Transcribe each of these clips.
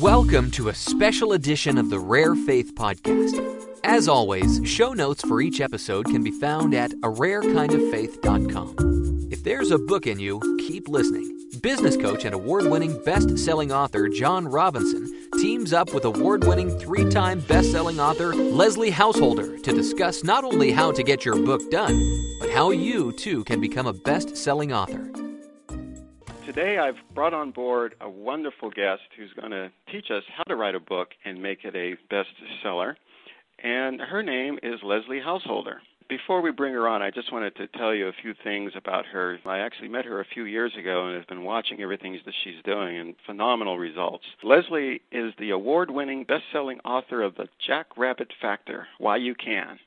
Welcome to a special edition of the Rare Faith Podcast. As always, show notes for each episode can be found at a ararekindoffaith.com. If there's a book in you, keep listening. Business coach and award winning best selling author John Robinson teams up with award winning three time best selling author Leslie Householder to discuss not only how to get your book done, but how you too can become a best selling author. Today I've brought on board a wonderful guest who's going to teach us how to write a book and make it a bestseller. And her name is Leslie Householder. Before we bring her on, I just wanted to tell you a few things about her. I actually met her a few years ago and have been watching everything that she's doing and phenomenal results. Leslie is the award winning best selling author of The Jackrabbit Factor Why You Can.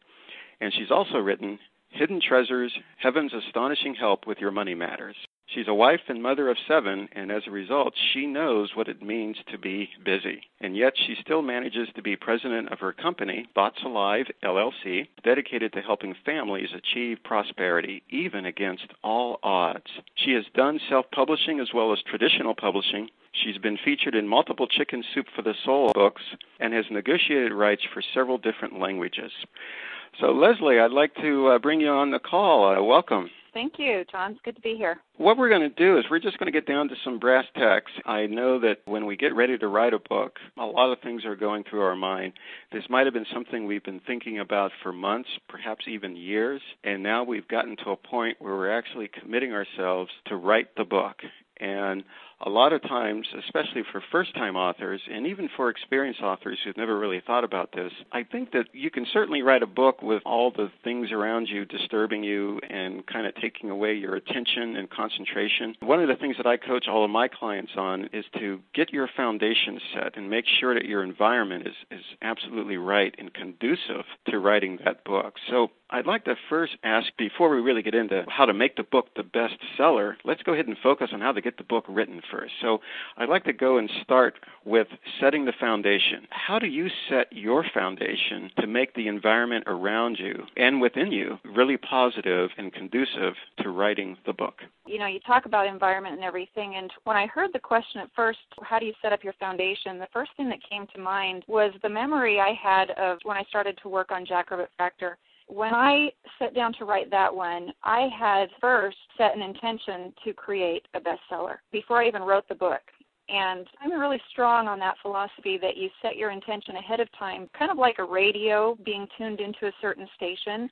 And she's also written Hidden Treasures Heaven's Astonishing Help with Your Money Matters. She's a wife and mother of seven, and as a result, she knows what it means to be busy. And yet, she still manages to be president of her company, Thoughts Alive LLC, dedicated to helping families achieve prosperity, even against all odds. She has done self publishing as well as traditional publishing. She's been featured in multiple Chicken Soup for the Soul books and has negotiated rights for several different languages. So, Leslie, I'd like to uh, bring you on the call. Uh, welcome. Thank you, John. It's good to be here. What we're going to do is we're just going to get down to some brass tacks. I know that when we get ready to write a book, a lot of things are going through our mind. This might have been something we've been thinking about for months, perhaps even years, and now we've gotten to a point where we're actually committing ourselves to write the book. And a lot of times, especially for first time authors and even for experienced authors who've never really thought about this, I think that you can certainly write a book with all the things around you disturbing you and kind of taking away your attention and concentration. One of the things that I coach all of my clients on is to get your foundation set and make sure that your environment is, is absolutely right and conducive to writing that book. So I'd like to first ask, before we really get into how to make the book the best seller, let's go ahead and focus on how to get the book written first. So I'd like to go and start with setting the foundation. How do you set your foundation to make the environment around you and within you really positive and conducive to writing the book? You know, you talk about environment and everything, and when I heard the question at first, how do you set up your foundation, the first thing that came to mind was the memory I had of when I started to work on Jackrabbit Factor when I sat down to write that one, I had first set an intention to create a bestseller before I even wrote the book. And I'm really strong on that philosophy that you set your intention ahead of time, kind of like a radio being tuned into a certain station.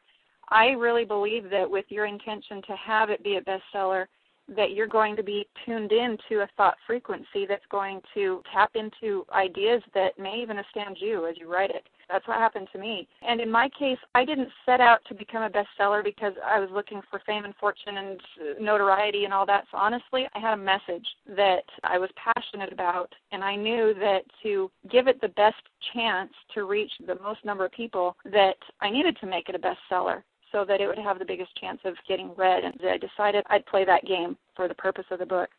I really believe that with your intention to have it be a bestseller, that you're going to be tuned in to a thought frequency that's going to tap into ideas that may even astound you as you write it. That's what happened to me. And in my case, I didn't set out to become a bestseller because I was looking for fame and fortune and uh, notoriety and all that. So honestly, I had a message that I was passionate about, and I knew that to give it the best chance to reach the most number of people, that I needed to make it a bestseller so that it would have the biggest chance of getting read. And I decided I'd play that game for the purpose of the book.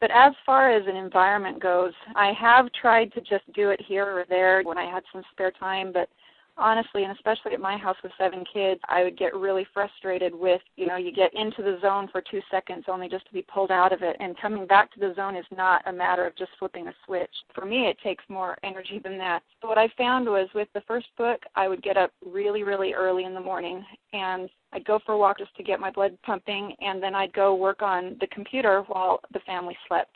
But as far as an environment goes, I have tried to just do it here or there when I had some spare time, but honestly, and especially at my house with seven kids, I would get really frustrated with, you know, you get into the zone for two seconds only just to be pulled out of it. And coming back to the zone is not a matter of just flipping a switch. For me, it takes more energy than that. So what I found was with the first book, I would get up really, really early in the morning and I'd go for a walk just to get my blood pumping, and then I'd go work on the computer while the family slept.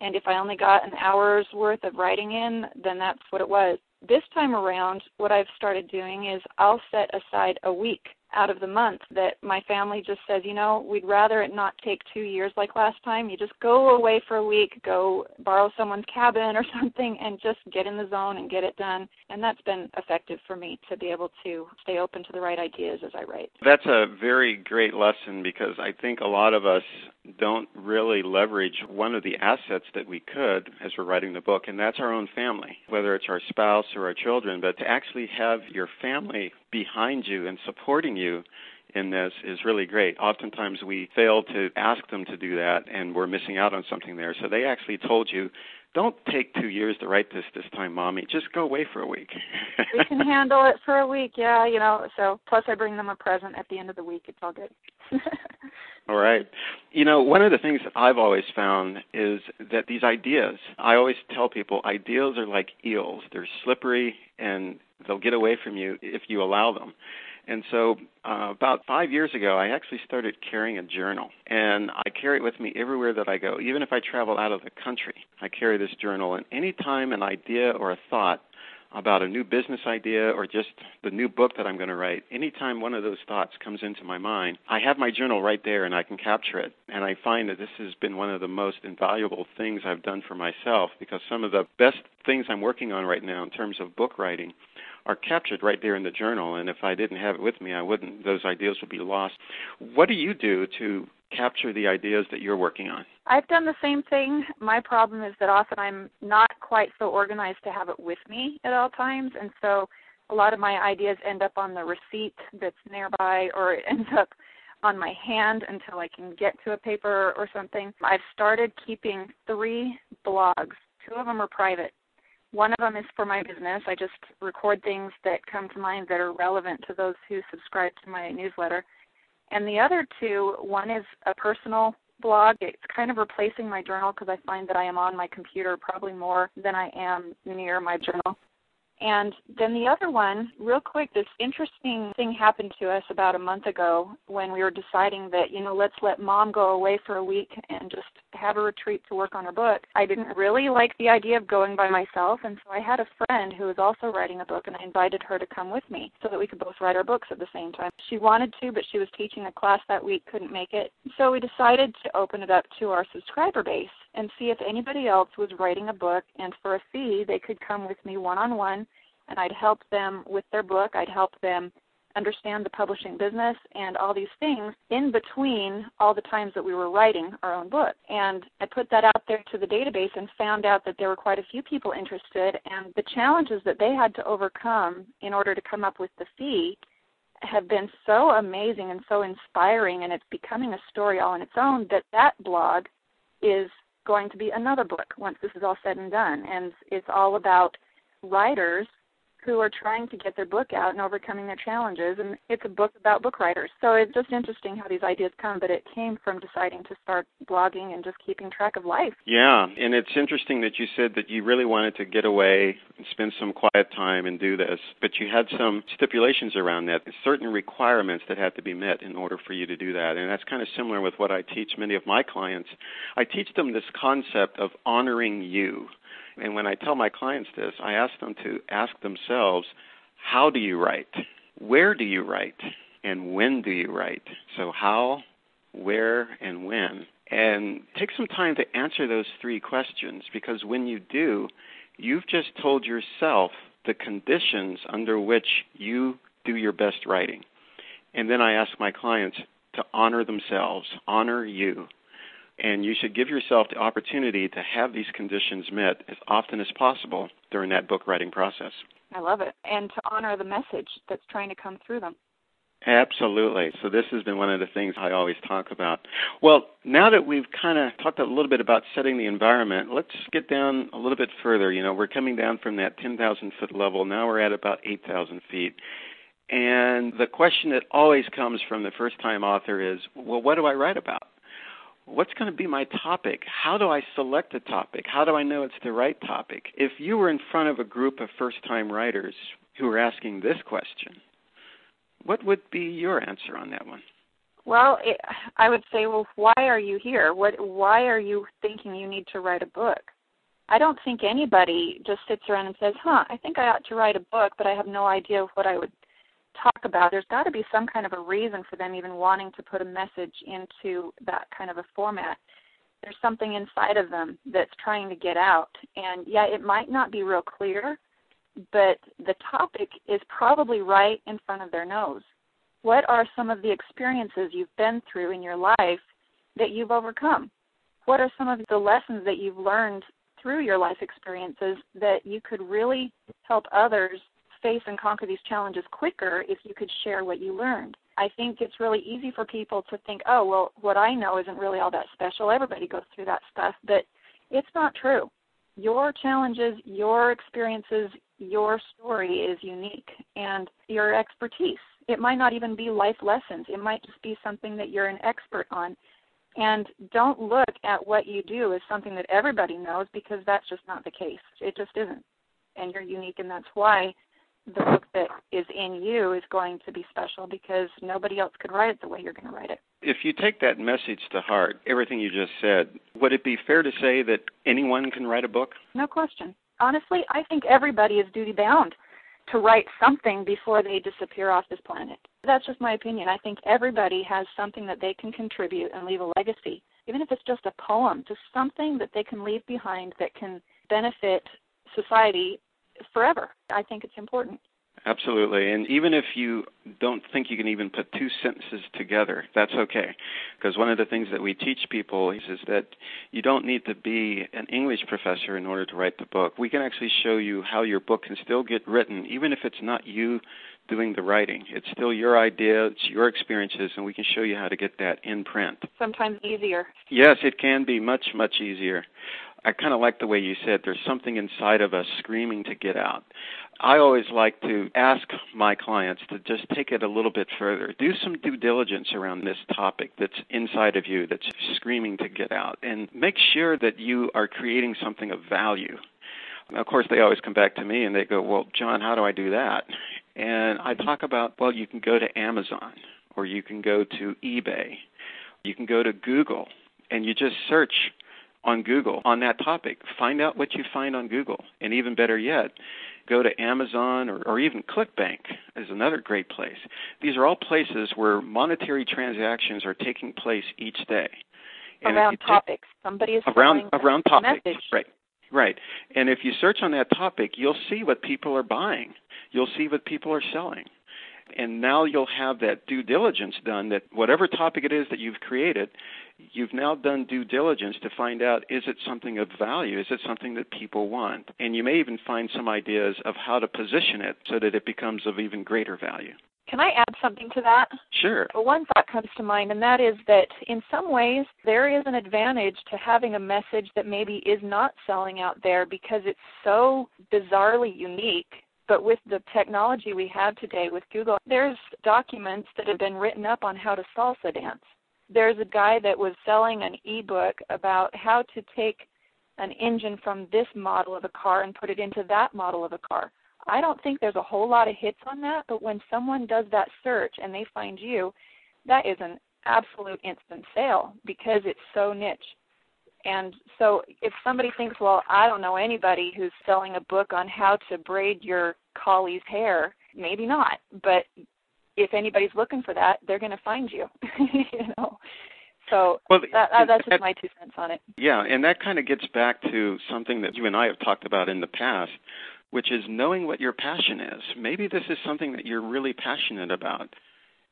And if I only got an hour's worth of writing in, then that's what it was. This time around, what I've started doing is I'll set aside a week out of the month that my family just says, you know, we'd rather it not take two years like last time. You just go away for a week, go borrow someone's cabin or something, and just get in the zone and get it done. And that's been effective for me to be able to stay open to the right ideas as I write. That's a very great lesson because I think a lot of us don't really leverage one of the assets that we could as we're writing the book, and that's our own family, whether it's our spouse or our children. But to actually have your family behind you and supporting you in this is really great. Oftentimes we fail to ask them to do that and we're missing out on something there. So they actually told you don't take two years to write this this time, mommy. Just go away for a week. we can handle it for a week, yeah. You know, so plus I bring them a present at the end of the week. It's all good. all right. You know, one of the things that I've always found is that these ideas. I always tell people ideas are like eels. They're slippery and they'll get away from you if you allow them. And so, uh, about five years ago, I actually started carrying a journal, and I carry it with me everywhere that I go. Even if I travel out of the country, I carry this journal. And anytime an idea or a thought about a new business idea or just the new book that I'm going to write, anytime one of those thoughts comes into my mind, I have my journal right there and I can capture it. And I find that this has been one of the most invaluable things I've done for myself because some of the best things I'm working on right now in terms of book writing are captured right there in the journal. And if I didn't have it with me, I wouldn't. Those ideas would be lost. What do you do to capture the ideas that you're working on? I've done the same thing. My problem is that often I'm not quite so organized to have it with me at all times, and so a lot of my ideas end up on the receipt that's nearby, or it ends up on my hand until I can get to a paper or something. I've started keeping three blogs. Two of them are private, one of them is for my business. I just record things that come to mind that are relevant to those who subscribe to my newsletter. And the other two, one is a personal blog. It's kind of replacing my journal because I find that I am on my computer probably more than I am near my journal. And then the other one, real quick, this interesting thing happened to us about a month ago when we were deciding that, you know, let's let mom go away for a week and just have a retreat to work on her book. I didn't really like the idea of going by myself, and so I had a friend who was also writing a book, and I invited her to come with me so that we could both write our books at the same time. She wanted to, but she was teaching a class that week, couldn't make it. So we decided to open it up to our subscriber base and see if anybody else was writing a book, and for a fee, they could come with me one on one, and I'd help them with their book. I'd help them understand the publishing business and all these things in between all the times that we were writing our own book. And I put that out there to the database and found out that there were quite a few people interested, and the challenges that they had to overcome in order to come up with the fee have been so amazing and so inspiring and it's becoming a story all on its own that that blog is going to be another book once this is all said and done. And it's all about writers who are trying to get their book out and overcoming their challenges. And it's a book about book writers. So it's just interesting how these ideas come, but it came from deciding to start blogging and just keeping track of life. Yeah, and it's interesting that you said that you really wanted to get away and spend some quiet time and do this, but you had some stipulations around that, certain requirements that had to be met in order for you to do that. And that's kind of similar with what I teach many of my clients. I teach them this concept of honoring you. And when I tell my clients this, I ask them to ask themselves, how do you write? Where do you write? And when do you write? So, how, where, and when. And take some time to answer those three questions because when you do, you've just told yourself the conditions under which you do your best writing. And then I ask my clients to honor themselves, honor you and you should give yourself the opportunity to have these conditions met as often as possible during that book writing process. I love it. And to honor the message that's trying to come through them. Absolutely. So this has been one of the things I always talk about. Well, now that we've kind of talked a little bit about setting the environment, let's get down a little bit further. You know, we're coming down from that 10,000 foot level. Now we're at about 8,000 feet. And the question that always comes from the first time author is, well, what do I write about? What's going to be my topic? How do I select a topic? How do I know it's the right topic? If you were in front of a group of first time writers who were asking this question, what would be your answer on that one? Well, it, I would say, well, why are you here? What why are you thinking you need to write a book? I don't think anybody just sits around and says, "Huh, I think I ought to write a book, but I have no idea what I would talk about, there's got to be some kind of a reason for them even wanting to put a message into that kind of a format. There's something inside of them that's trying to get out. And yeah, it might not be real clear, but the topic is probably right in front of their nose. What are some of the experiences you've been through in your life that you've overcome? What are some of the lessons that you've learned through your life experiences that you could really help others face and conquer these challenges quicker if you could share what you learned. I think it's really easy for people to think, oh, well, what I know isn't really all that special. Everybody goes through that stuff, but it's not true. Your challenges, your experiences, your story is unique and your expertise. It might not even be life lessons, it might just be something that you're an expert on. And don't look at what you do as something that everybody knows because that's just not the case. It just isn't. And you're unique, and that's why the book that is in you is going to be special because nobody else could write it the way you're going to write it. If you take that message to heart, everything you just said, would it be fair to say that anyone can write a book? No question. Honestly, I think everybody is duty bound to write something before they disappear off this planet. That's just my opinion. I think everybody has something that they can contribute and leave a legacy, even if it's just a poem, just something that they can leave behind that can benefit society forever. I think it's important. Absolutely. And even if you don't think you can even put two sentences together, that's okay. Because one of the things that we teach people is, is that you don't need to be an English professor in order to write the book. We can actually show you how your book can still get written, even if it's not you doing the writing. It's still your idea, it's your experiences, and we can show you how to get that in print. Sometimes easier. Yes, it can be much, much easier. I kind of like the way you said there's something inside of us screaming to get out. I always like to ask my clients to just take it a little bit further. Do some due diligence around this topic that's inside of you that's screaming to get out and make sure that you are creating something of value. Of course, they always come back to me and they go, Well, John, how do I do that? And I talk about, well, you can go to Amazon or you can go to eBay. You can go to Google and you just search on Google on that topic. Find out what you find on Google. And even better yet, go to Amazon or, or even ClickBank is another great place. These are all places where monetary transactions are taking place each day. And around topics. Somebody is around around topics. Message. Right. Right. And if you search on that topic, you'll see what people are buying. You'll see what people are selling. And now you'll have that due diligence done that whatever topic it is that you've created, you've now done due diligence to find out is it something of value? Is it something that people want? And you may even find some ideas of how to position it so that it becomes of even greater value. Can I add something to that? Sure. One thought comes to mind, and that is that in some ways there is an advantage to having a message that maybe is not selling out there because it's so bizarrely unique. But with the technology we have today with Google, there's documents that have been written up on how to salsa dance there's a guy that was selling an ebook about how to take an engine from this model of a car and put it into that model of a car. I don't think there's a whole lot of hits on that, but when someone does that search and they find you, that is an absolute instant sale because it's so niche. And so if somebody thinks, well, I don't know anybody who's selling a book on how to braid your collie's hair, maybe not, but if anybody's looking for that, they're going to find you. you know. So well, that, that's just that, my two cents on it. Yeah, and that kind of gets back to something that you and I have talked about in the past, which is knowing what your passion is. Maybe this is something that you're really passionate about.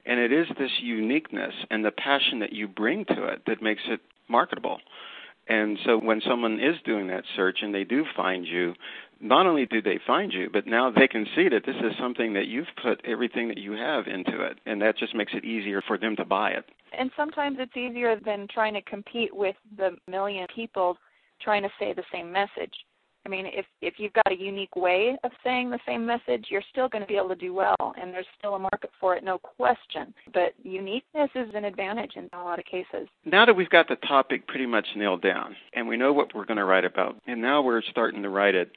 And it is this uniqueness and the passion that you bring to it that makes it marketable. And so when someone is doing that search and they do find you, not only do they find you, but now they can see that this is something that you've put everything that you have into it, and that just makes it easier for them to buy it. And sometimes it's easier than trying to compete with the million people trying to say the same message. I mean, if if you've got a unique way of saying the same message, you're still going to be able to do well, and there's still a market for it, no question. But uniqueness is an advantage in a lot of cases. Now that we've got the topic pretty much nailed down, and we know what we're going to write about, and now we're starting to write it,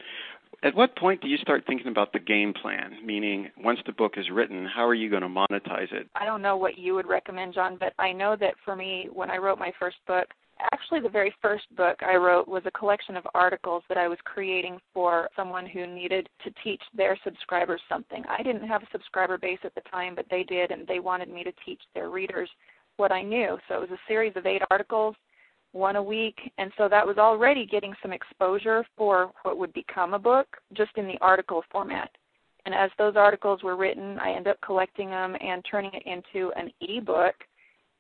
at what point do you start thinking about the game plan? Meaning, once the book is written, how are you going to monetize it? I don't know what you would recommend, John, but I know that for me, when I wrote my first book, actually the very first book I wrote was a collection of articles that I was creating for someone who needed to teach their subscribers something. I didn't have a subscriber base at the time, but they did, and they wanted me to teach their readers what I knew. So it was a series of eight articles one a week. And so that was already getting some exposure for what would become a book just in the article format. And as those articles were written, I ended up collecting them and turning it into an ebook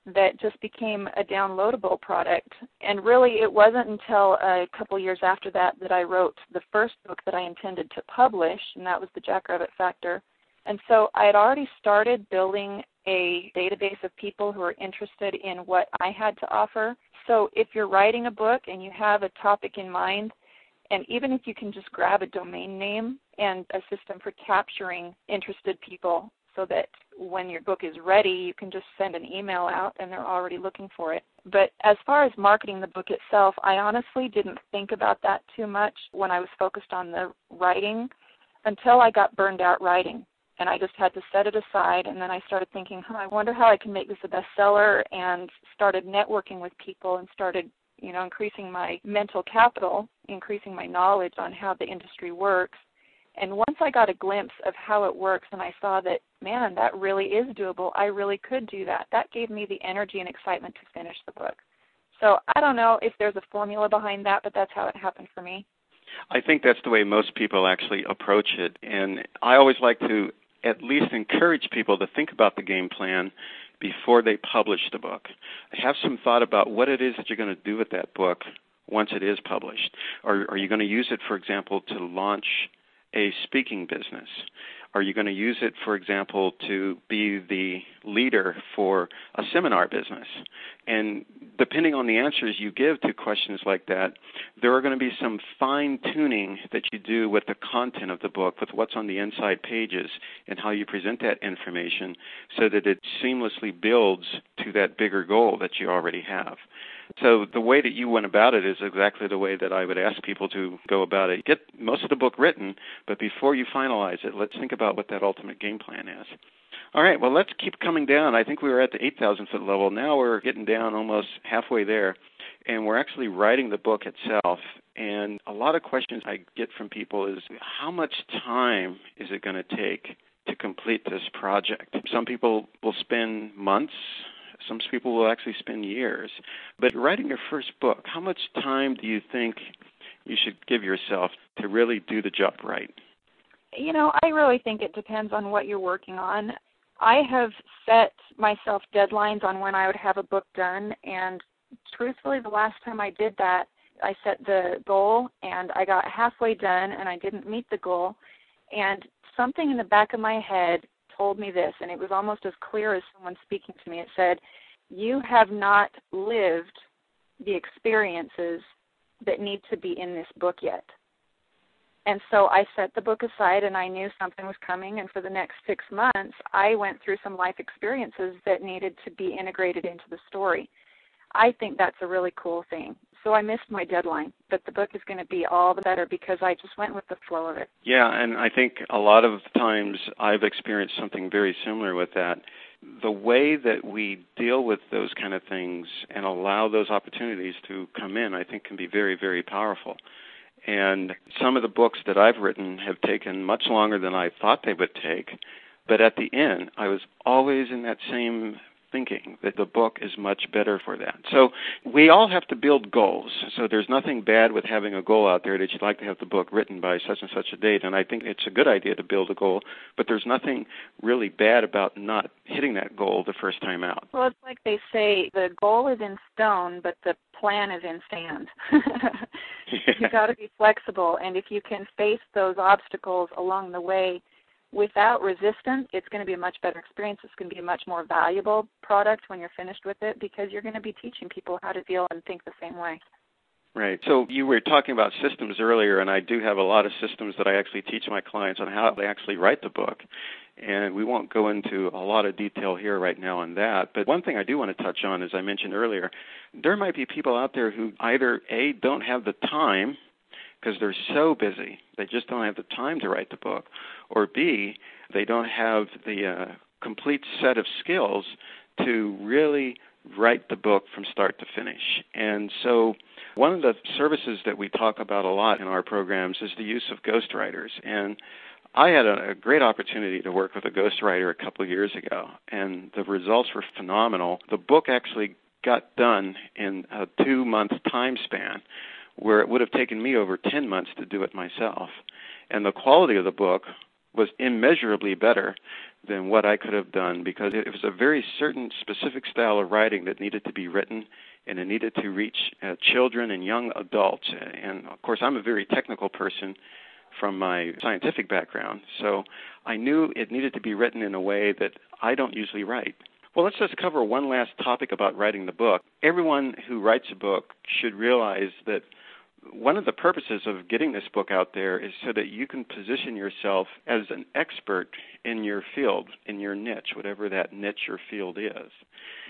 that just became a downloadable product. And really, it wasn't until a couple years after that that I wrote the first book that I intended to publish, and that was The Jackrabbit Factor. And so I had already started building a database of people who are interested in what I had to offer. So if you're writing a book and you have a topic in mind And even if you can just grab a domain name and a system for capturing interested people so that when your book is ready, you can just send an email out and they're already looking for it. But as far as marketing the book itself, I honestly didn't think about that too much when I was focused on the writing until I got burned out writing. And I just had to set it aside. And then I started thinking, huh, I wonder how I can make this a bestseller, and started networking with people and started, you know, increasing my mental capital, increasing my knowledge on how the industry works and once I got a glimpse of how it works and I saw that, man, that really is doable, I really could do that, that gave me the energy and excitement to finish the book. So I don't know if there's a formula behind that, but that's how it happened for me. I think that's the way most people actually approach it. And I always like to at least encourage people to think about the game plan before they publish the book. Have some thought about what it is that you're going to do with that book once it is published. Are, are you going to use it, for example, to launch a speaking business? Are you going to use it, for example, to be the leader for a seminar business? And depending on the answers you give to questions like that, there are going to be some fine tuning that you do with the content of the book, with what's on the inside pages, and how you present that information so that it seamlessly builds to that bigger goal that you already have. So the way that you went about it is exactly the way that I would ask people to go about it. Get most of the book written, but before you finalize it, let's think about what that ultimate game plan is. All right, well, let's keep coming down. I think we were at the 8,000 foot level. Now we're getting down almost halfway there, and we're actually writing the book itself. And a lot of questions I get from people is how much time is it going to take to complete this project? Some people will spend months, some people will actually spend years. But writing your first book, how much time do you think you should give yourself to really do the job right? You know, I really think it depends on what you're working on. I have set myself deadlines on when I would have a book done, and truthfully, the last time I did that, I set the goal and I got halfway done and I didn't meet the goal. And something in the back of my head told me this, and it was almost as clear as someone speaking to me. It said, You have not lived the experiences that need to be in this book yet. And so I set the book aside and I knew something was coming. And for the next six months, I went through some life experiences that needed to be integrated into the story. I think that's a really cool thing. So I missed my deadline, but the book is going to be all the better because I just went with the flow of it. Yeah, and I think a lot of times I've experienced something very similar with that. The way that we deal with those kind of things and allow those opportunities to come in, I think, can be very, very powerful. And some of the books that I've written have taken much longer than I thought they would take. But at the end, I was always in that same thinking that the book is much better for that. So we all have to build goals. So there's nothing bad with having a goal out there that you'd like to have the book written by such and such a date. And I think it's a good idea to build a goal, but there's nothing really bad about not hitting that goal the first time out. Well, it's like they say the goal is in stone, but the plan is in sand. yeah. You got to be flexible, and if you can face those obstacles along the way without resistance, it's going to be a much better experience. It's going to be a much more valuable product when you're finished with it because you're going to be teaching people how to feel and think the same way. Right. So you were talking about systems earlier, and I do have a lot of systems that I actually teach my clients on how they actually write the book. And we won't go into a lot of detail here right now on that. But one thing I do want to touch on, as I mentioned earlier, there might be people out there who either A, don't have the time because they're so busy, they just don't have the time to write the book, or B, they don't have the uh, complete set of skills to really write the book from start to finish. And so, one of the services that we talk about a lot in our programs is the use of ghostwriters. And I had a, a great opportunity to work with a ghostwriter a couple of years ago, and the results were phenomenal. The book actually got done in a two month time span where it would have taken me over 10 months to do it myself. And the quality of the book was immeasurably better than what I could have done because it was a very certain specific style of writing that needed to be written and it needed to reach uh, children and young adults. And of course, I'm a very technical person from my scientific background, so I knew it needed to be written in a way that I don't usually write. Well, let's just cover one last topic about writing the book. Everyone who writes a book should realize that one of the purposes of getting this book out there is so that you can position yourself as an expert in your field, in your niche, whatever that niche or field is.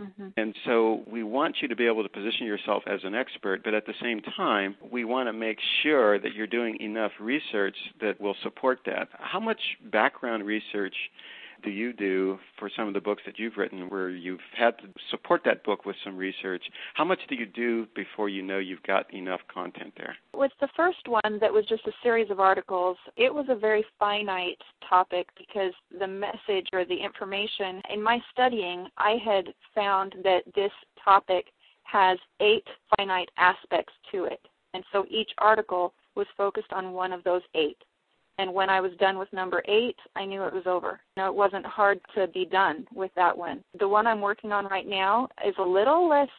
Mm-hmm. And so we want you to be able to position yourself as an expert, but at the same time, we want to make sure that you're doing enough research that will support that. How much background research do you do for some of the books that you've written where you've had to support that book with some research? How much do you do before you know you've got enough content there? With the first one, that was just a series of articles, it was a very finite topic because the message or the information in my studying, I had found that this topic has eight finite aspects to it. And so each article was focused on one of those eight. And when I was done with number eight, I knew it was over. You know, it wasn't hard to be done with that one. The one I'm working on right now is a little less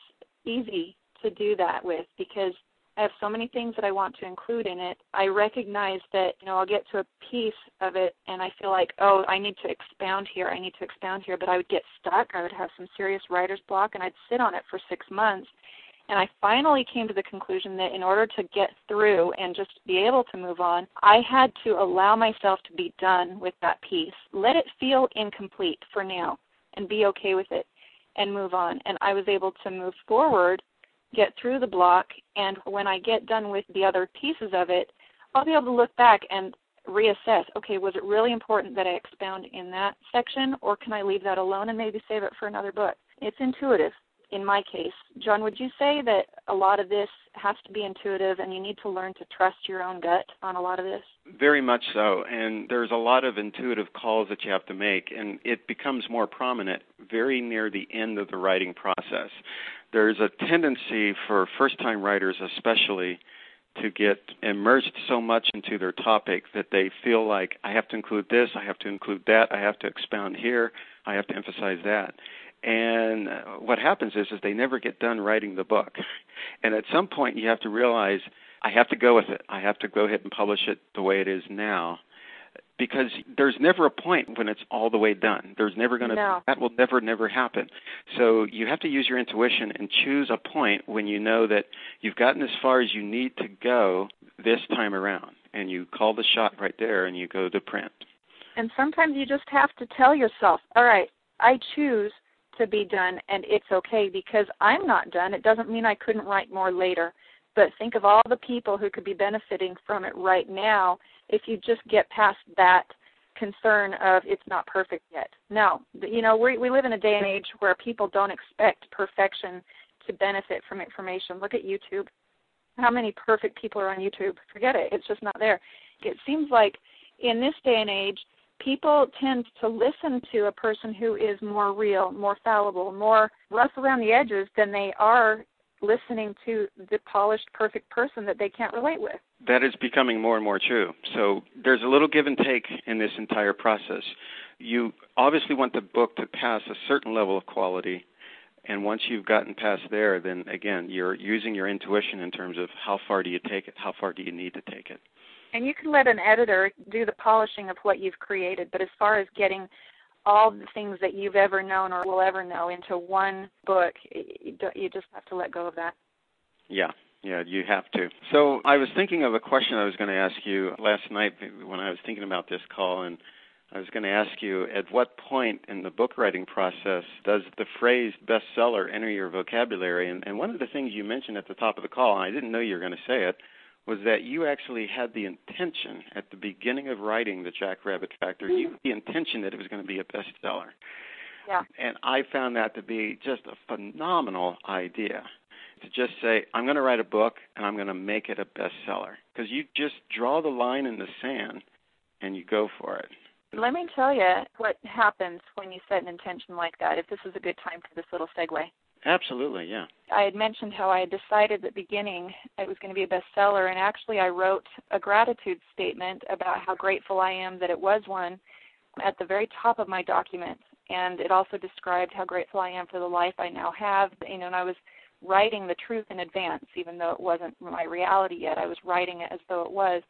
easy to do that with because I have so many things that I want to include in it. I recognize that, you know, I'll get to a piece of it and I feel like, oh, I need to expound here, I need to expound here, but I would get stuck. I would have some serious writer's block and I'd sit on it for six months and I finally came to the conclusion that in order to get through and just be able to move on, I had to allow myself to be done with that piece. Let it feel incomplete for now and be okay with it and move on. And I was able to move forward, get through the block, and when I get done with the other pieces of it, I'll be able to look back and reassess okay, was it really important that I expound in that section, or can I leave that alone and maybe save it for another book? It's intuitive in my case. John, would you say that a lot of this has to be intuitive and you need to learn to trust your own gut on a lot of this? Very much so. And there's a lot of intuitive calls that you have to make, and it becomes more prominent very near the end of the writing process. There's a tendency for first time writers, especially, to get immersed so much into their topic that they feel like I have to include this, I have to include that, I have to expound here, I have to emphasize that and what happens is is they never get done writing the book. And at some point you have to realize i have to go with it. I have to go ahead and publish it the way it is now. Because there's never a point when it's all the way done. There's never going to no. that will never never happen. So you have to use your intuition and choose a point when you know that you've gotten as far as you need to go this time around. And you call the shot right there and you go to print. And sometimes you just have to tell yourself all right i choose to be done and it's okay because I'm not done. It doesn't mean I couldn't write more later. But think of all the people who could be benefiting from it right now if you just get past that concern of it's not perfect yet. No, you know, we we live in a day and age where people don't expect perfection to benefit from information. Look at YouTube. How many perfect people are on YouTube? Forget it. It's just not there. It seems like in this day and age, people tend to listen to a person who is more real, more fallible, more rough around the edges than they are listening to the polished, perfect person that they can't relate with. That is becoming more and more true. So there's a little give and take in this entire process. You obviously want the book to pass a certain level of quality. And once you've gotten past there, then again, you're using your intuition in terms of how far do you take it, how far do you need to take it. And you can let an editor do the polishing of what you've created, but as far as getting all the things that you've ever known or will ever know into one book, you just have to let go of that. Yeah, yeah, you have to. So I was thinking of a question I was going to ask you last night when I was thinking about this call, and I was going to ask you at what point in the book writing process does the phrase bestseller enter your vocabulary? And, and one of the things you mentioned at the top of the call, and I didn't know you were going to say it, was that you actually had the intention at the beginning of writing the Jackrabbit Factor, you had the intention that it was going to be a bestseller. Yeah. And I found that to be just a phenomenal idea to just say, I'm going to write a book and I'm going to make it a bestseller. Because you just draw the line in the sand and you go for it. Let me tell you what happens when you set an intention like that, if this is a good time for this little segue. Absolutely, yeah. I had mentioned how I had decided at the beginning it was going to be a bestseller, and actually I wrote a gratitude statement about how grateful I am that it was one at the very top of my document. And it also described how grateful I am for the life I now have. You know, and I was writing the truth in advance, even though it wasn't my reality yet. I was writing it as though it was.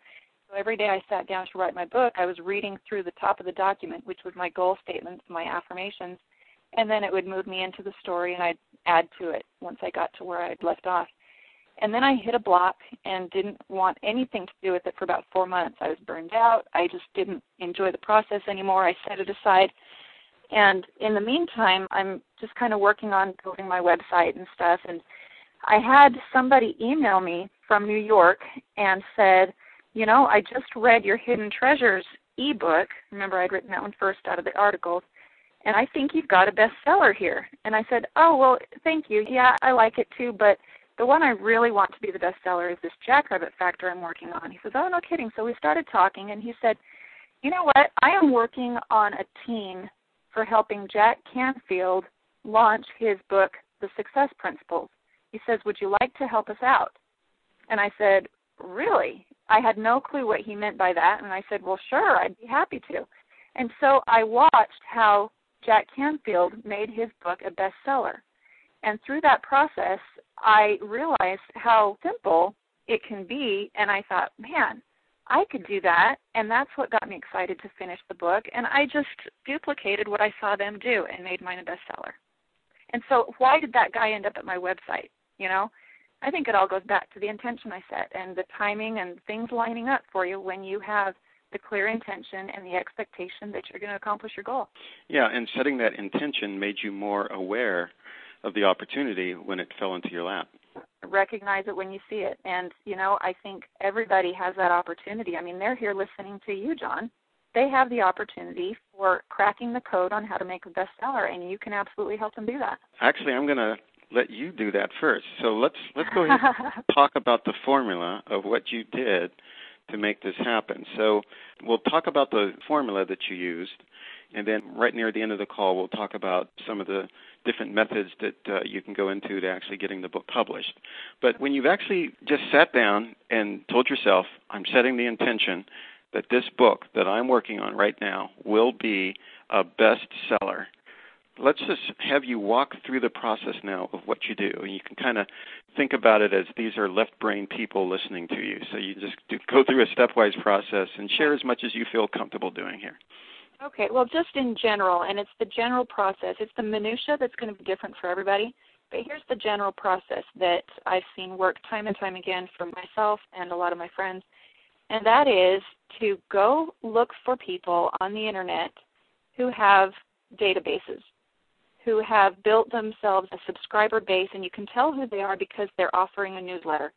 So every day I sat down to write my book, I was reading through the top of the document, which was my goal statements, my affirmations, and then it would move me into the story and I'd add to it once I got to where I'd left off. And then I hit a block and didn't want anything to do with it for about four months. I was burned out. I just didn't enjoy the process anymore. I set it aside. And in the meantime, I'm just kind of working on building my website and stuff. And I had somebody email me from New York and said, you know, I just read your Hidden Treasures ebook. Remember, I'd written that one first out of the articles. And I think you've got a bestseller here. And I said, Oh, well, thank you. Yeah, I like it too, but the one I really want to be the bestseller is this Jackrabbit Factor I'm working on. He says, Oh, no kidding. So we started talking, and he said, You know what? I am working on a team for helping Jack Canfield launch his book, The Success Principles. He says, Would you like to help us out? And I said, Really? I had no clue what he meant by that. And I said, Well, sure, I'd be happy to. And so I watched how Jack Canfield made his book a bestseller. And through that process, I realized how simple it can be. And I thought, man, I could do that. And that's what got me excited to finish the book. And I just duplicated what I saw them do and made mine a bestseller. And so, why did that guy end up at my website? You know, I think it all goes back to the intention I set and the timing and things lining up for you when you have the clear intention and the expectation that you're going to accomplish your goal. Yeah, and setting that intention made you more aware of the opportunity when it fell into your lap. Recognize it when you see it. And, you know, I think everybody has that opportunity. I mean, they're here listening to you, John. They have the opportunity for cracking the code on how to make a bestseller, and you can absolutely help them do that. Actually, I'm going to let you do that first. So let's let's go ahead and talk about the formula of what you did to make this happen. So we'll talk about the formula that you used, and then right near the end of the call, we'll talk about some of the different methods that uh, you can go into to actually getting the book published. But when you've actually just sat down and told yourself, I'm setting the intention that this book that I'm working on right now will be a bestseller let's just have you walk through the process now of what you do. And you can kind of think about it as these are left brain people listening to you. So you just do, go through a stepwise process and share as much as you feel comfortable doing here. Okay, well, just in general, and it's the general process. It's the minutia that's going to be different for everybody. But here's the general process that I've seen work time and time again for myself and a lot of my friends, and that is to go look for people on the internet who have databases who have built themselves a subscriber base, and you can tell who they are because they're offering a newsletter.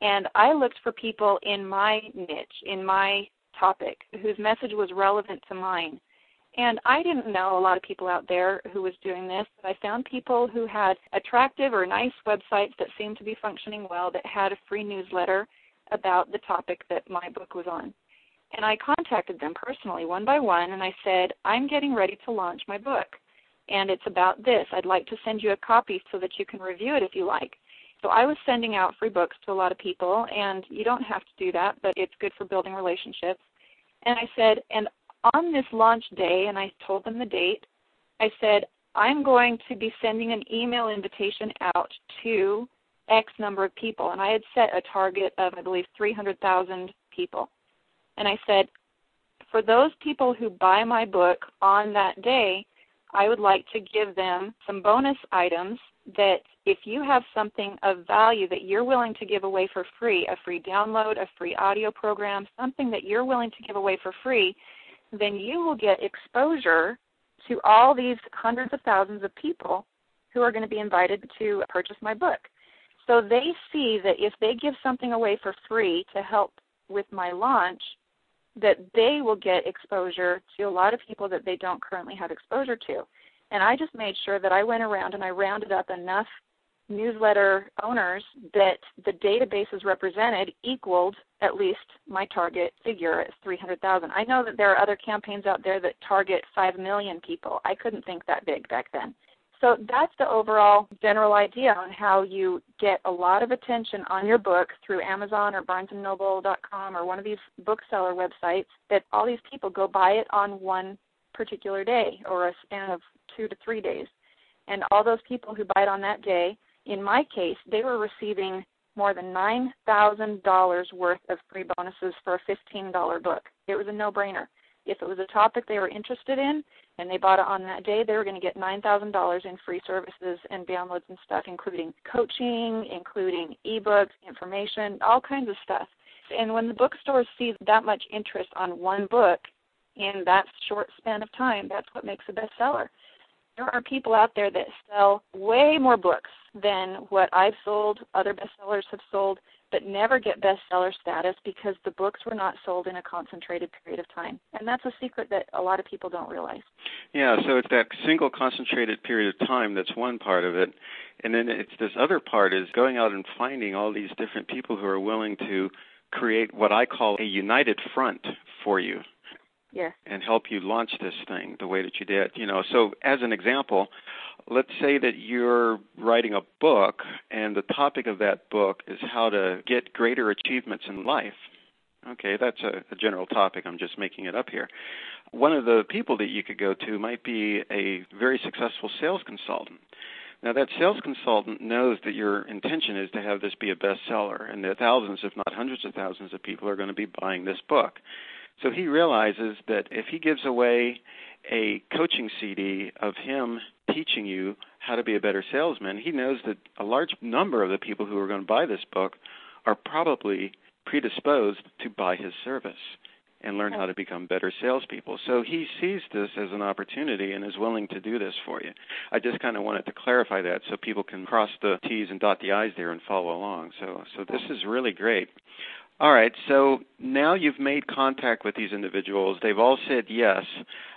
And I looked for people in my niche, in my topic, whose message was relevant to mine. And I didn't know a lot of people out there who was doing this, but I found people who had attractive or nice websites that seemed to be functioning well that had a free newsletter about the topic that my book was on. And I contacted them personally one by one and I said, I'm getting ready to launch my book and it's about this. I'd like to send you a copy so that you can review it if you like. So I was sending out free books to a lot of people, and you don't have to do that, but it's good for building relationships. And I said, and on this launch day, and I told them the date, I said, I'm going to be sending an email invitation out to X number of people. And I had set a target of, I believe, 300,000 people. And I said, for those people who buy my book on that day, I would like to give them some bonus items that if you have something of value that you're willing to give away for free, a free download, a free audio program, something that you're willing to give away for free, then you will get exposure to all these hundreds of thousands of people who are going to be invited to purchase my book. So they see that if they give something away for free to help with my launch, that they will get exposure to a lot of people that they don't currently have exposure to. And I just made sure that I went around and I rounded up enough newsletter owners that the databases represented equaled at least my target figure at 300,000. I know that there are other campaigns out there that target 5 million people. I couldn't think that big back then. So that's the overall general idea on how you get a lot of attention on your book through Amazon or BarnesandNoble.com or one of these bookseller websites. That all these people go buy it on one particular day or a span of two to three days, and all those people who buy it on that day, in my case, they were receiving more than nine thousand dollars worth of free bonuses for a fifteen dollar book. It was a no brainer. If it was a topic they were interested in and they bought it on that day, they were going to get $9,000 in free services and downloads and stuff, including coaching, including ebooks, information, all kinds of stuff. And when the bookstores see that much interest on one book in that short span of time, that's what makes a bestseller. There are people out there that sell way more books than what I've sold, other bestsellers have sold, but never get bestseller status because the books were not sold in a concentrated period of time. And that's a secret that a lot of people don't realize. Yeah, so it's that single concentrated period of time that's one part of it. And then it's this other part is going out and finding all these different people who are willing to create what I call a united front for you. Yes. And help you launch this thing the way that you did. You know, so as an example, let's say that you're writing a book and the topic of that book is how to get greater achievements in life. Okay, that's a, a, general topic. I'm just making it up here. One of the people that you could go to might be a very successful sales consultant. Now, that sales consultant knows that your intention is to have this be a bestseller, and that thousands, if not hundreds of thousands, of people are going to be buying this book. So he realizes that if he gives away a coaching CD of him teaching you how to be a better salesman, he knows that a large number of the people who are going to buy this book are probably predisposed to buy his service and learn how to become better salespeople. So he sees this as an opportunity and is willing to do this for you. I just kind of wanted to clarify that so people can cross the T's and dot the I's there and follow along. So so this is really great. All right, so now you've made contact with these individuals. They've all said yes.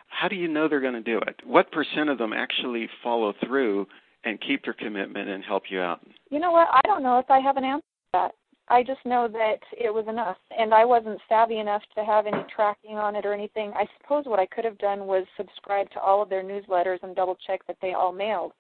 How do you know they're going to do it? What percent of them actually follow through and keep their commitment and help you out? You know what? I don't know if I have an answer to that. I just know that it was enough, and I wasn't savvy enough to have any tracking on it or anything. I suppose what I could have done was subscribe to all of their newsletters and double check that they all mailed.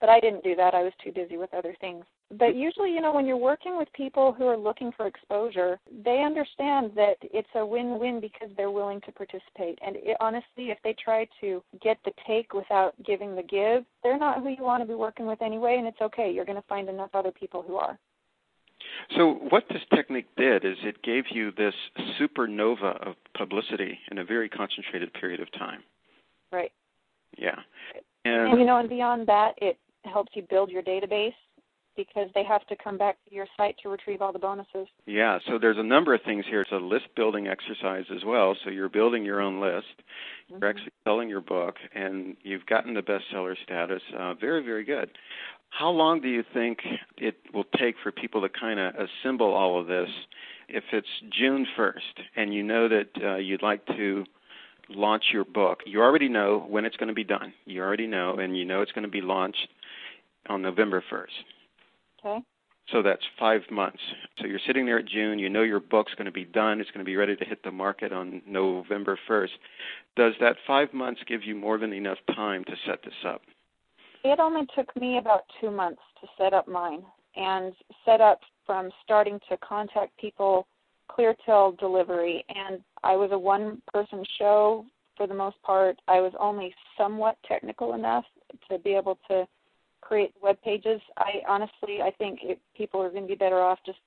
But I didn't do that. I was too busy with other things. But usually, you know, when you're working with people who are looking for exposure, they understand that it's a win-win because they're willing to participate. And it, honestly, if they try to get the take without giving the give, they're not who you want to be working with anyway, and it's okay. You're going to find enough other people who are. So, what this technique did is it gave you this supernova of publicity in a very concentrated period of time. Right. Yeah. And, and you know, and beyond that, it helps you build your database because they have to come back to your site to retrieve all the bonuses. Yeah, so there's a number of things here. It's a list building exercise as well. So you're building your own list, mm-hmm. you're actually selling your book, and you've gotten the bestseller status. Uh, very, very good. How long do you think it will take for people to kind of assemble all of this? If it's June 1st and you know that uh, you'd like to launch your book, you already know when it's going to be done. You already know, and you know it's going to be launched on November 1st. Okay. So that's five months. So you're sitting there at June. You know your book's going to be done. It's going to be ready to hit the market on November 1st. Does that five months give you more than enough time to set this up? It only took me about two months to set up mine and set up from starting to contact people clear till delivery. And I was a one person show for the most part. I was only somewhat technical enough to be able to create web pages. I honestly, I think it, people are going to be better off just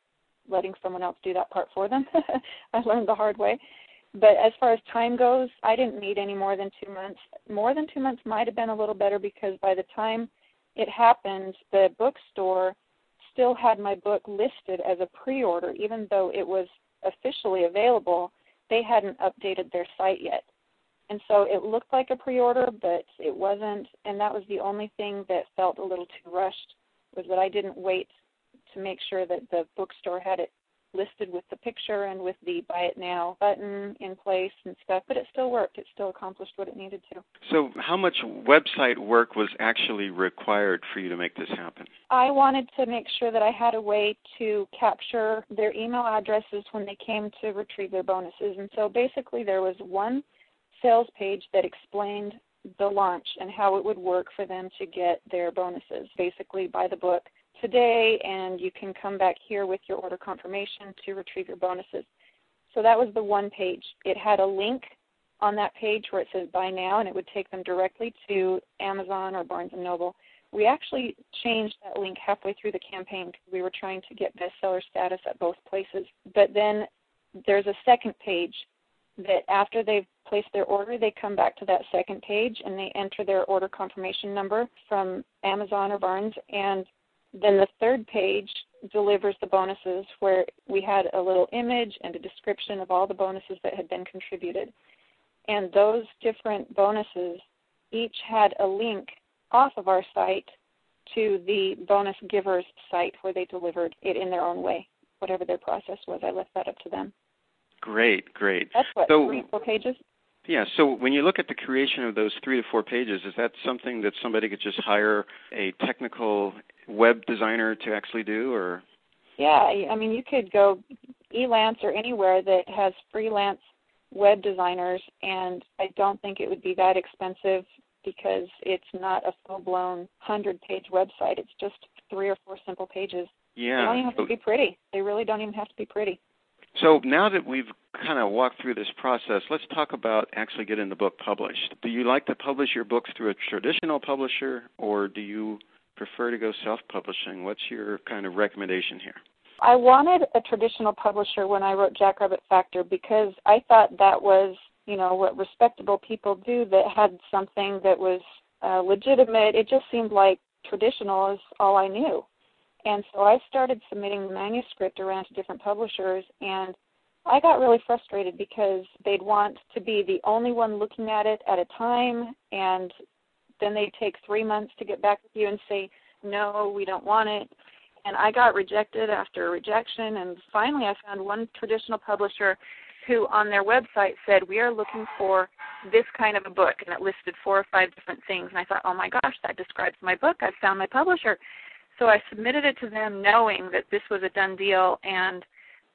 letting someone else do that part for them. I learned the hard way. But as far as time goes, I didn't need any more than two months. More than two months might have been a little better because by the time it happened, the bookstore still had my book listed as a pre order, even though it was officially available. They hadn't updated their site yet. And so it looked like a pre-order, but it wasn't. And that was the only thing that felt a little too rushed was that I didn't wait to make sure that the bookstore had it listed with the picture and with the buy it now button in place and stuff, but it still worked. It still accomplished what it needed to. So, how much website work was actually required for you to make this happen? I wanted to make sure that I had a way to capture their email addresses when they came to retrieve their bonuses. And so, basically, there was one sales page that explained the launch and how it would work for them to get their bonuses. Basically, buy the book today, and you can come back here with your order confirmation to retrieve your bonuses. So that was the one page. It had a link on that page where it says buy now, and it would take them directly to Amazon or Barnes and Noble. We actually changed that link halfway through the campaign because we were trying to get bestseller status at both places. But then there's a second page that after they've placed their order, they come back to that second page and they enter their order confirmation number from Amazon or Barnes. And then the third page delivers the bonuses where we had a little image and a description of all the bonuses that had been contributed. And those different bonuses each had a link off of our site to the bonus givers site where they delivered it in their own way. Whatever their process was, I left that up to them. Great, great. That's what so, three, four pages. Yeah. So when you look at the creation of those three to four pages, is that something that somebody could just hire a technical web designer to actually do, or? Yeah, I mean, you could go Elance or anywhere that has freelance web designers, and I don't think it would be that expensive because it's not a full blown hundred page website. It's just three or four simple pages. Yeah. They don't even have to be pretty. They really don't even have to be pretty. So now that we've kind of walked through this process, let's talk about actually getting the book published. Do you like to publish your books through a traditional publisher, or do you prefer to go self publishing? What's your kind of recommendation here? I wanted a traditional publisher when I wrote Jackrabbit Factor because I thought that was, you know, what respectable people do that had something that was uh, legitimate. It just seemed like traditional is all I knew. And so I started submitting the manuscript around to different publishers, and I got really frustrated because they'd want to be the only one looking at it at a time, and then they'd take three months to get back with you and say, no, we don't want it. And I got rejected after rejection, and finally I found one traditional publisher who on their website said, we are looking for this kind of a book, and it listed four or five different things. And I thought, oh my gosh, that describes my book. I've found my publisher. So I submitted it to them knowing that this was a done deal and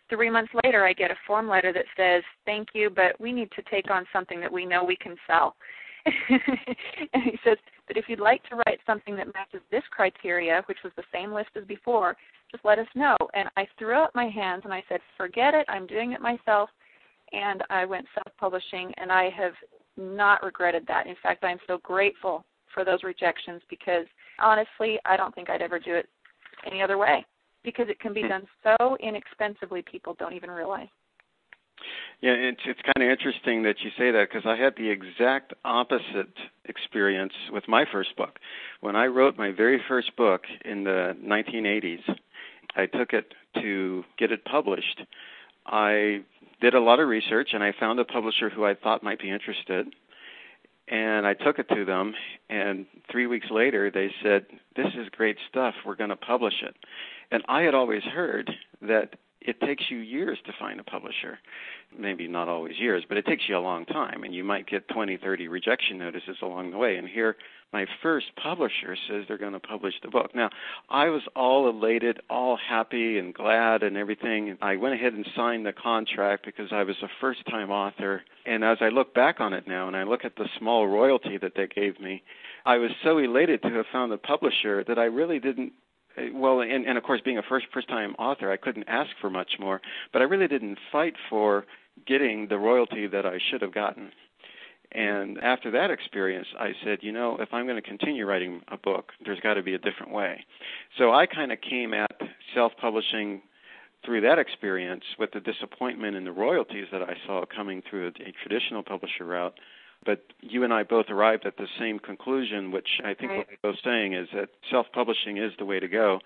three months later I get a form letter that says, Thank you, but we need to take on something that we know we can sell. and he says, But if you'd like to write something that matches this criteria, which was the same list as before, just let us know. And I threw up my hands and I said, Forget it, I'm doing it myself. And I went self publishing and I have not regretted that. In fact, I'm so grateful for those rejections because honestly, I don't think I'd ever do it any other way because it can be hmm. done so inexpensively people don't even realize. Yeah, it's it's kind of interesting that you say that because I had the exact opposite experience with my first book. When I wrote my very first book in the 1980s, I took it to get it published. I did a lot of research and I found a publisher who I thought might be interested and I took it to them, and three weeks later they said, "This is great stuff. We're going to publish it." And I had always heard that it takes you years to find a publisher. Maybe not always years, but it takes you a long time, and you might get 20, 30 rejection notices along the way. And here, my first publisher says they're going to publish the book. Now, I was all elated, all happy and glad and everything. I went ahead and signed the contract because I was a first time author. And as I look back on it now and I look at the small royalty that they gave me, I was so elated to have found a publisher that I really didn't Uh, well, and, and of course, being a first first time author, I couldn't ask for much more. But I really didn't fight for getting the royalty that I should have gotten. And after that experience, I said, you know, if I'm going to continue writing a book, there's got to be a different way. So I kind of came at self publishing through that experience with the disappointment in the royalties that I saw coming through a, a traditional publisher route but you and I both arrived at the same conclusion, which I think right. what we're both saying is that self-publishing is the way to go,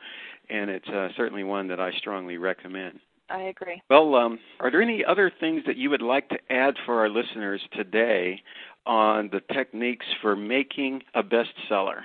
and it's uh, certainly one that I strongly recommend. I agree. Well, um, are there any other things that you would like to add for our listeners today on the techniques for making a bestseller?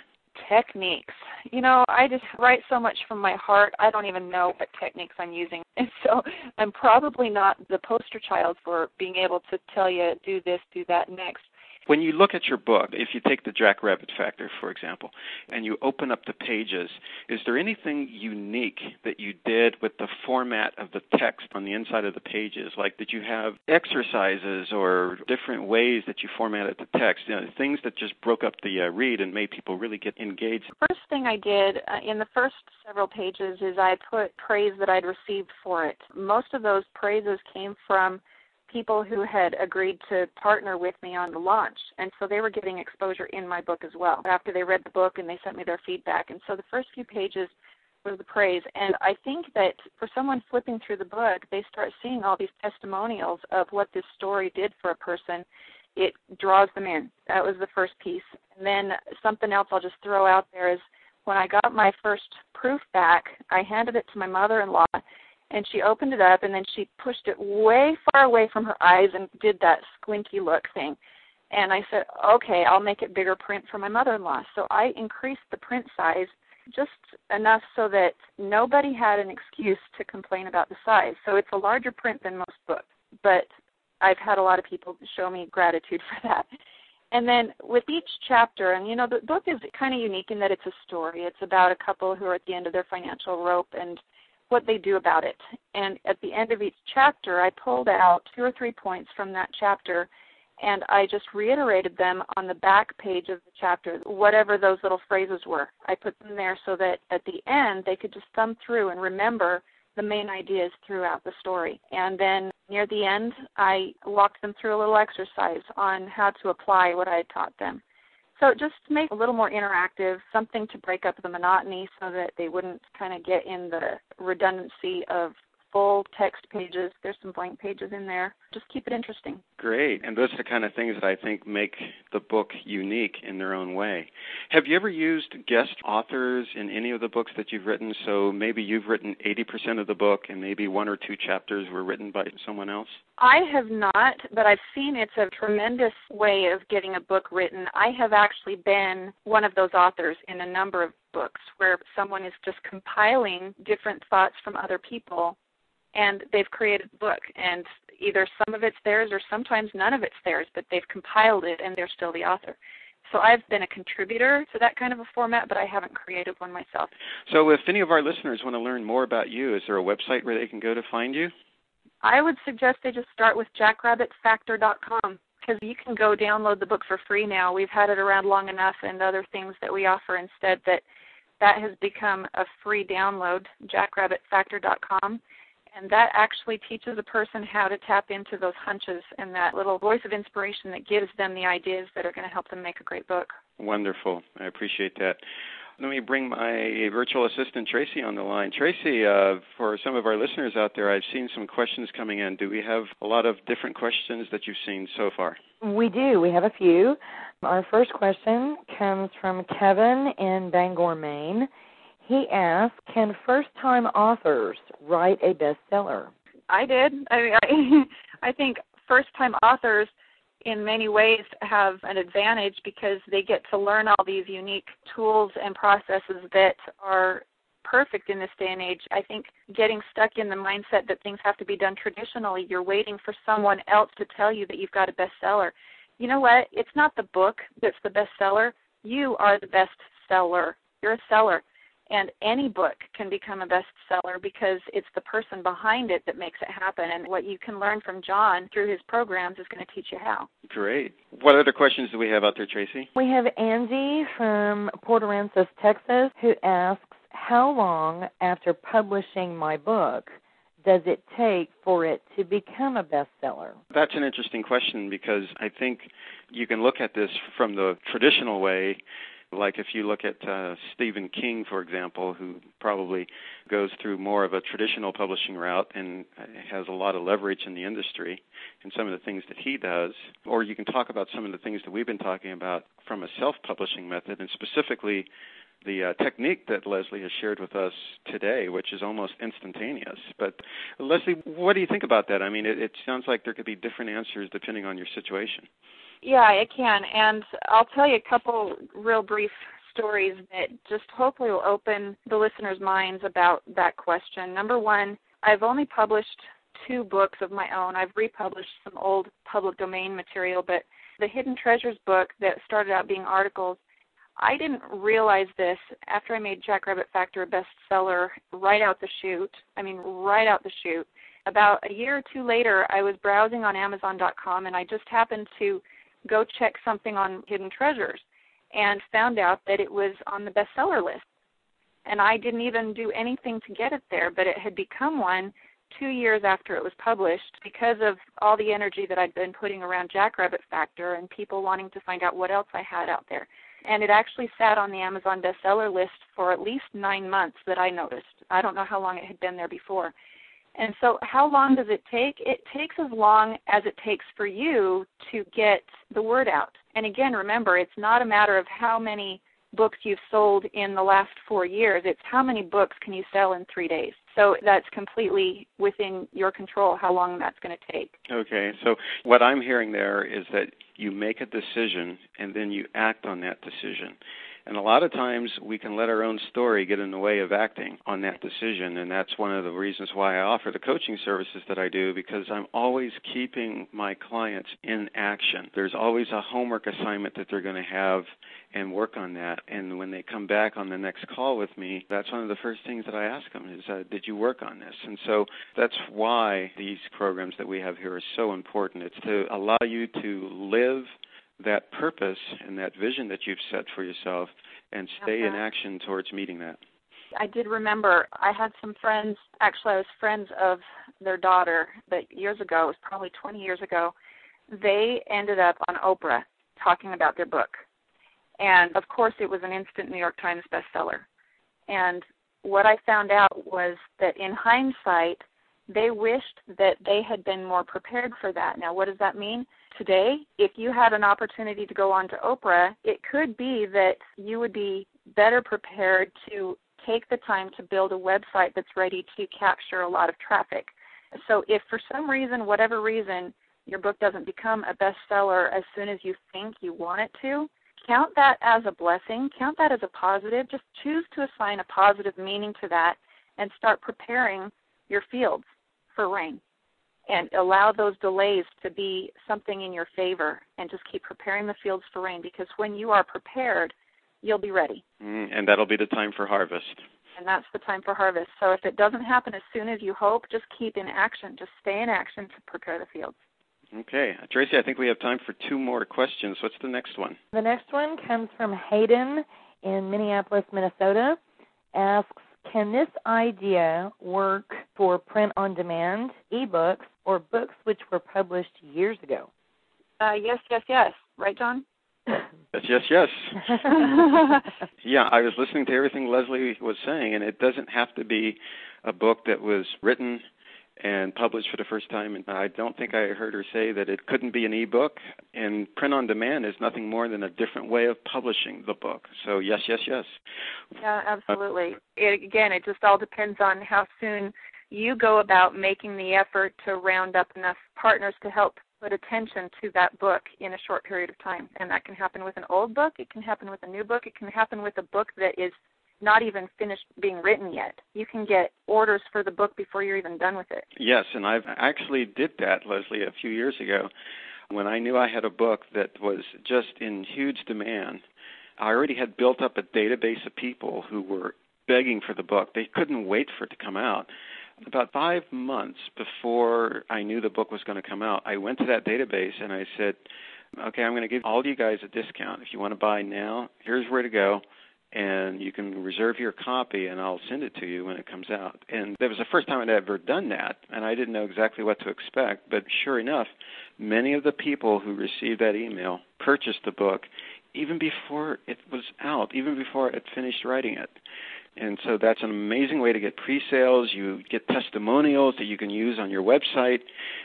Techniques. You know, I just write so much from my heart. I don't even know what techniques I'm using. And so I'm probably not the poster child for being able to tell you, do this, do that next. When you look at your book, if you take the Jackrabbit Factor, for example, and you open up the pages, is there anything unique that you did with the format of the text on the inside of the pages? Like, did you have exercises or different ways that you formatted the text? You know, things that just broke up the uh, read and made people really get engaged? First thing I did uh, in the first several pages is I put praise that I'd received for it. Most of those praises came from people who had agreed to partner with me on the launch. And so they were getting exposure in my book as well after they read the book and they sent me their feedback. And so the first few pages was the praise. And I think that for someone flipping through the book, they start seeing all these testimonials of what this story did for a person. it draws them in. That was the first piece. And then something else I'll just throw out there is when I got my first proof back, I handed it to my mother in law and she opened it up and then she pushed it way far away from her eyes and did that squinty look thing. And I said, okay, I'll make it bigger print for my mother in law. So I increased the print size just enough so that nobody had an excuse to complain about the size. So it's a larger print than most books, but I've had a lot of people show me gratitude for that. And then with each chapter, and you know, the book is kind of unique in that it's a story. It's about a couple who are at the end of their financial rope and what they do about it. And at the end of each chapter, I pulled out two or three points from that chapter and I just reiterated them on the back page of the chapter, whatever those little phrases were. I put them there so that at the end they could just thumb through and remember the main ideas throughout the story. And then near the end, I walked them through a little exercise on how to apply what I had taught them. So just make a little more interactive, something to break up the monotony so that they wouldn't kind of get in the redundancy of full text pages. There's some blank pages in there. Just keep it interesting. Great. And those are the kind of things that I think make the book unique in their own way. Have you ever used guest authors in any of the books that you've written? So maybe you've written 80% of the book and maybe one or two chapters were written by someone else? I have not, but I've seen it's a tremendous way of getting a book written. I have actually been one of those authors in a number of books where someone is just compiling different thoughts from other people and they've created a book. And either some of it's theirs or sometimes none of it's theirs but they've compiled it and they're still the author. So i've been a contributor to that kind of a format but i haven't created one myself. So if any of our listeners want to learn more about you is there a website where they can go to find you? I would suggest they just start with jackrabbitfactor.com because you can go download the book for free now. We've had it around long enough and other things that we offer instead that that has become a free download jackrabbitfactor.com and that actually teaches a person how to tap into those hunches and that little voice of inspiration that gives them the ideas that are going to help them make a great book. Wonderful. I appreciate that. Let me bring my virtual assistant Tracy on the line. Tracy, uh, for some of our listeners out there, I've seen some questions coming in. Do we have a lot of different questions that you've seen so far? We do. We have a few. Our first question comes from Kevin in Bangor, Maine. He asked, "Can first-time authors write a bestseller?" I did. I I, I think first-time authors in many ways have an advantage because they get to learn all these unique tools and processes that are perfect in this day and age. I think getting stuck in the mindset that things have to be done traditionally, you're waiting for someone else to tell you that you've got a bestseller. You know what? It's not the book that's the bestseller. You are the best seller. You're a seller. And any book can become a bestseller because it's the person behind it that makes it happen. And what you can learn from John through his programs is going to teach you how. Great. What other questions do we have out there, Tracy? We have Andy from Port Aransas, Texas, who asks, How long after publishing my book does it take for it to become a bestseller? That's an interesting question because I think you can look at this from the traditional way like if you look at uh, Stephen King, for example, who probably goes through more of a traditional publishing route and has a lot of leverage in the industry and some of the things that he does, or you can talk about some of the things that we've been talking about from a self-publishing method, and specifically the uh, technique that Leslie has shared with us today, which is almost instantaneous. But Leslie, what do you think about that? I mean, it, it sounds like there could be different answers depending on your situation. Yeah, it can. And I'll tell you a couple real brief stories that just hopefully will open the listeners' minds about that question. Number one, I've only published two books of my own. I've republished some old public domain material, but the Hidden Treasures book that started out being articles, I didn't realize this after I made Jackrabbit Factor a bestseller right out the chute. I mean, right out the chute. About a year or two later, I was browsing on Amazon.com and I just happened to go check something on hidden treasures and found out that it was on the bestseller list. And I didn't even do anything to get it there, but it had become one two years after it was published because of all the energy that I'd been putting around Jackrabbit Factor and people wanting to find out what else I had out there. And it actually sat on the Amazon bestseller list for at least nine months that I noticed. I don't know how long it had been there before. And so, how long does it take? It takes as long as it takes for you to get the word out. And again, remember, it's not a matter of how many books you've sold in the last four years, it's how many books can you sell in three days. So that's completely within your control how long that's going to take. Okay, so what I'm hearing there is that you make a decision and then you act on that decision. And a lot of times we can let our own story get in the way of acting on that decision. And that's one of the reasons why I offer the coaching services that I do because I'm always keeping my clients in action. There's always a homework assignment that they're going to have and work on that. And when they come back on the next call with me, that's one of the first things that I ask them is, uh, Did you work on this? And so that's why these programs that we have here are so important. It's to allow you to live that purpose and that vision that you've set for yourself and stay in uh-huh. action towards meeting that. I did remember I had some friends, actually, I was friends of their daughter, but years ago, it was probably 20 years ago, they ended up on Oprah talking about their book. And of course, it was an instant New York Times bestseller. And what I found out was that in hindsight, they wished that they had been more prepared for that. Now, what does that mean? today, if you had an opportunity to go on to Oprah, it could be that you would be better prepared to take the time to build a website that's ready to capture a lot of traffic. So, if for some reason, whatever reason, your book doesn't become a bestseller as soon as you think you want it to, count that as a blessing, count that as a positive. Just choose to assign a positive meaning to that and start preparing your fields for rain and allow those delays to be something in your favor and just keep preparing the fields for rain because when you are prepared, you'll be ready. Mm, and that'll be the time for harvest. And that's the time for harvest. So if it doesn't happen as soon as you hope, just keep in action. Just stay in action to prepare the fields. Okay. Tracy, I think we have time for two more questions. What's the next one? The next one comes from Hayden in Minneapolis, Minnesota. Asks, can this idea work for print on demand, ebooks, or books which were published years ago? Uh, yes, yes, yes. Right, John? Yes, yes, yes. yeah, I was listening to everything Leslie was saying, and it doesn't have to be a book that was written and published for the first time. And I don't think I heard her say that it couldn't be an ebook. And print on demand is nothing more than a different way of publishing the book. So yes, yes, yes. Yeah, absolutely. It, again, it just all depends on how soon you go about making the effort to round up enough partners to help put attention to that book in a short period of time. And that can happen with an old book, it can happen with a new book, it can happen with a book that is not even finished being written yet. You can get orders for the book before you're even done with it. Yes, and I've actually did that, Leslie, a few years ago when I knew I had a book that was just in huge demand. I already had built up a database of people who were begging for the book. They couldn't wait for it to come out. About five months before I knew the book was going to come out, I went to that database and I said, okay, I'm going to give all you guys a discount. If you want to buy now, here's where to go and you can reserve your copy and I'll send it to you when it comes out. And that was the first time I'd ever done that, and I didn't know exactly what to expect, but sure enough, many of the people who received that email purchased the book even before it was out, even before I finished writing it. And so that's an amazing way to get pre-sales. You get testimonials that you can use on your website.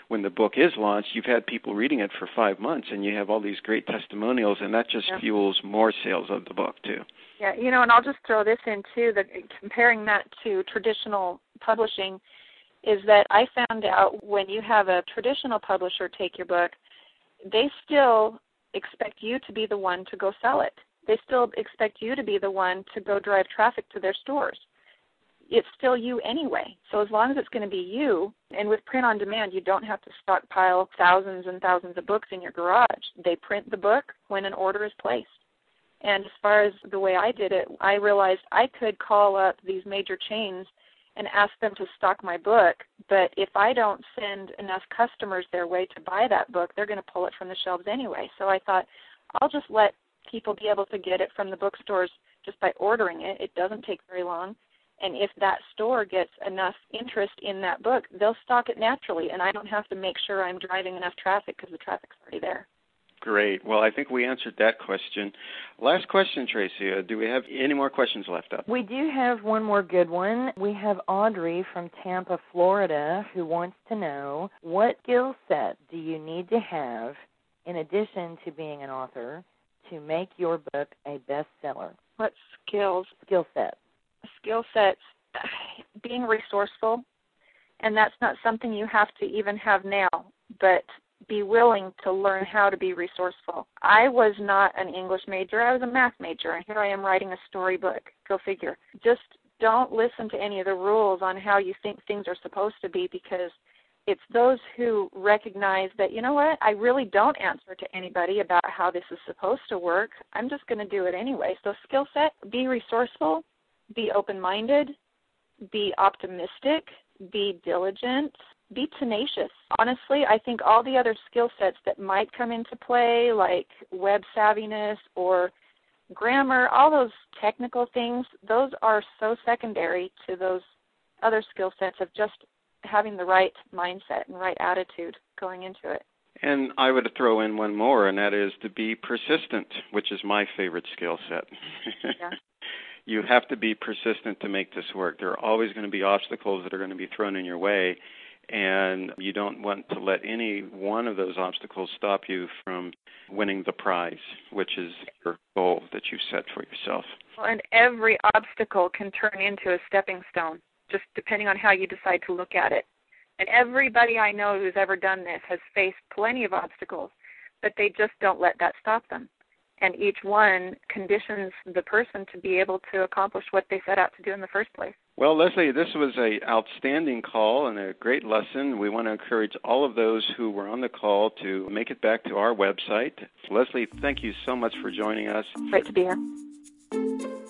When the book is launched, you've had people reading it for five months, and you have all these great testimonials, and that just yeah. fuels more sales of the book too. Yeah, you know, and I'll just throw this in too. That comparing that to traditional publishing is that I found out when you have a traditional publisher take your book, they still expect you to be the one to go sell it they still expect you to be the one to go drive traffic to their stores. It's still you anyway. So as long as it's going to be you, and with print on demand, you don't have to stockpile thousands and thousands of books in your garage. They print the book when an order is placed. And as far as the way I did it, I realized I could call up these major chains and ask them to stock my book. But if I don't send enough customers their way to buy that book, they're going to pull it from the shelves anyway. So I thought, I'll just let people be able to get it from the bookstores just by ordering it. It doesn't take very long. And if that store gets enough interest in that book, they'll stock it naturally, and I don't have to make sure I'm driving enough traffic because the traffic's already there. Great. Great. Well, I think we answered that question. Last question, Tracy. Uh, do we have any more questions left up? We do have one more good one. We have Audrey from Tampa, Florida, who wants to know what skill set do you need to have in addition to being an author to make your book a bestseller? What skills? Skill set. Skill sets. Being resourceful, and that's not something you have to even have now, but be willing to learn how to be resourceful. I was not an English major, I was a math major, and here I am writing a storybook. Go figure. Just don't listen to any of the rules on how you think things are supposed to be because it's those who recognize that, you know what, I really don't answer to anybody about how this is supposed to work. I'm just going to do it anyway. So, skill set be resourceful, be open minded, be optimistic, be diligent, be tenacious. Honestly, I think all the other skill sets that might come into play, like web savviness or grammar, all those technical things, those are so secondary to those other skill sets of just having the right mindset and right attitude going into it. And I would throw in one more, and that is to be persistent, which is my favorite skill set. Yeah. you have to be persistent to make this work. There are always going to be obstacles that are going to be thrown in your way, and you don't want to let any one of those obstacles stop you from winning the prize, which is your goal that you set for yourself. And every obstacle can turn into a stepping stone, just depending on how you decide to look at it. And everybody I know who's ever done this has faced plenty of obstacles, but they just don't let that stop them and each one conditions the person to be able to accomplish what they set out to do in the first place. Well, Leslie, this was an outstanding call and a great lesson. We want to encourage all of those who were on the call to make it back to our website. Leslie, thank you so much for joining us. Great to be here.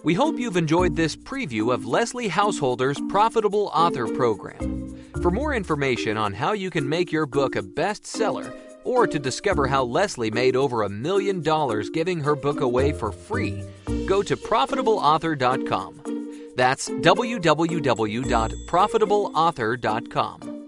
We hope you've enjoyed this preview of Leslie Householder's Profitable Author Program. For more information on how you can make your book a bestseller, or to discover how Leslie made over a million dollars giving her book away for free, go to profitableauthor.com. That's www.profitableauthor.com.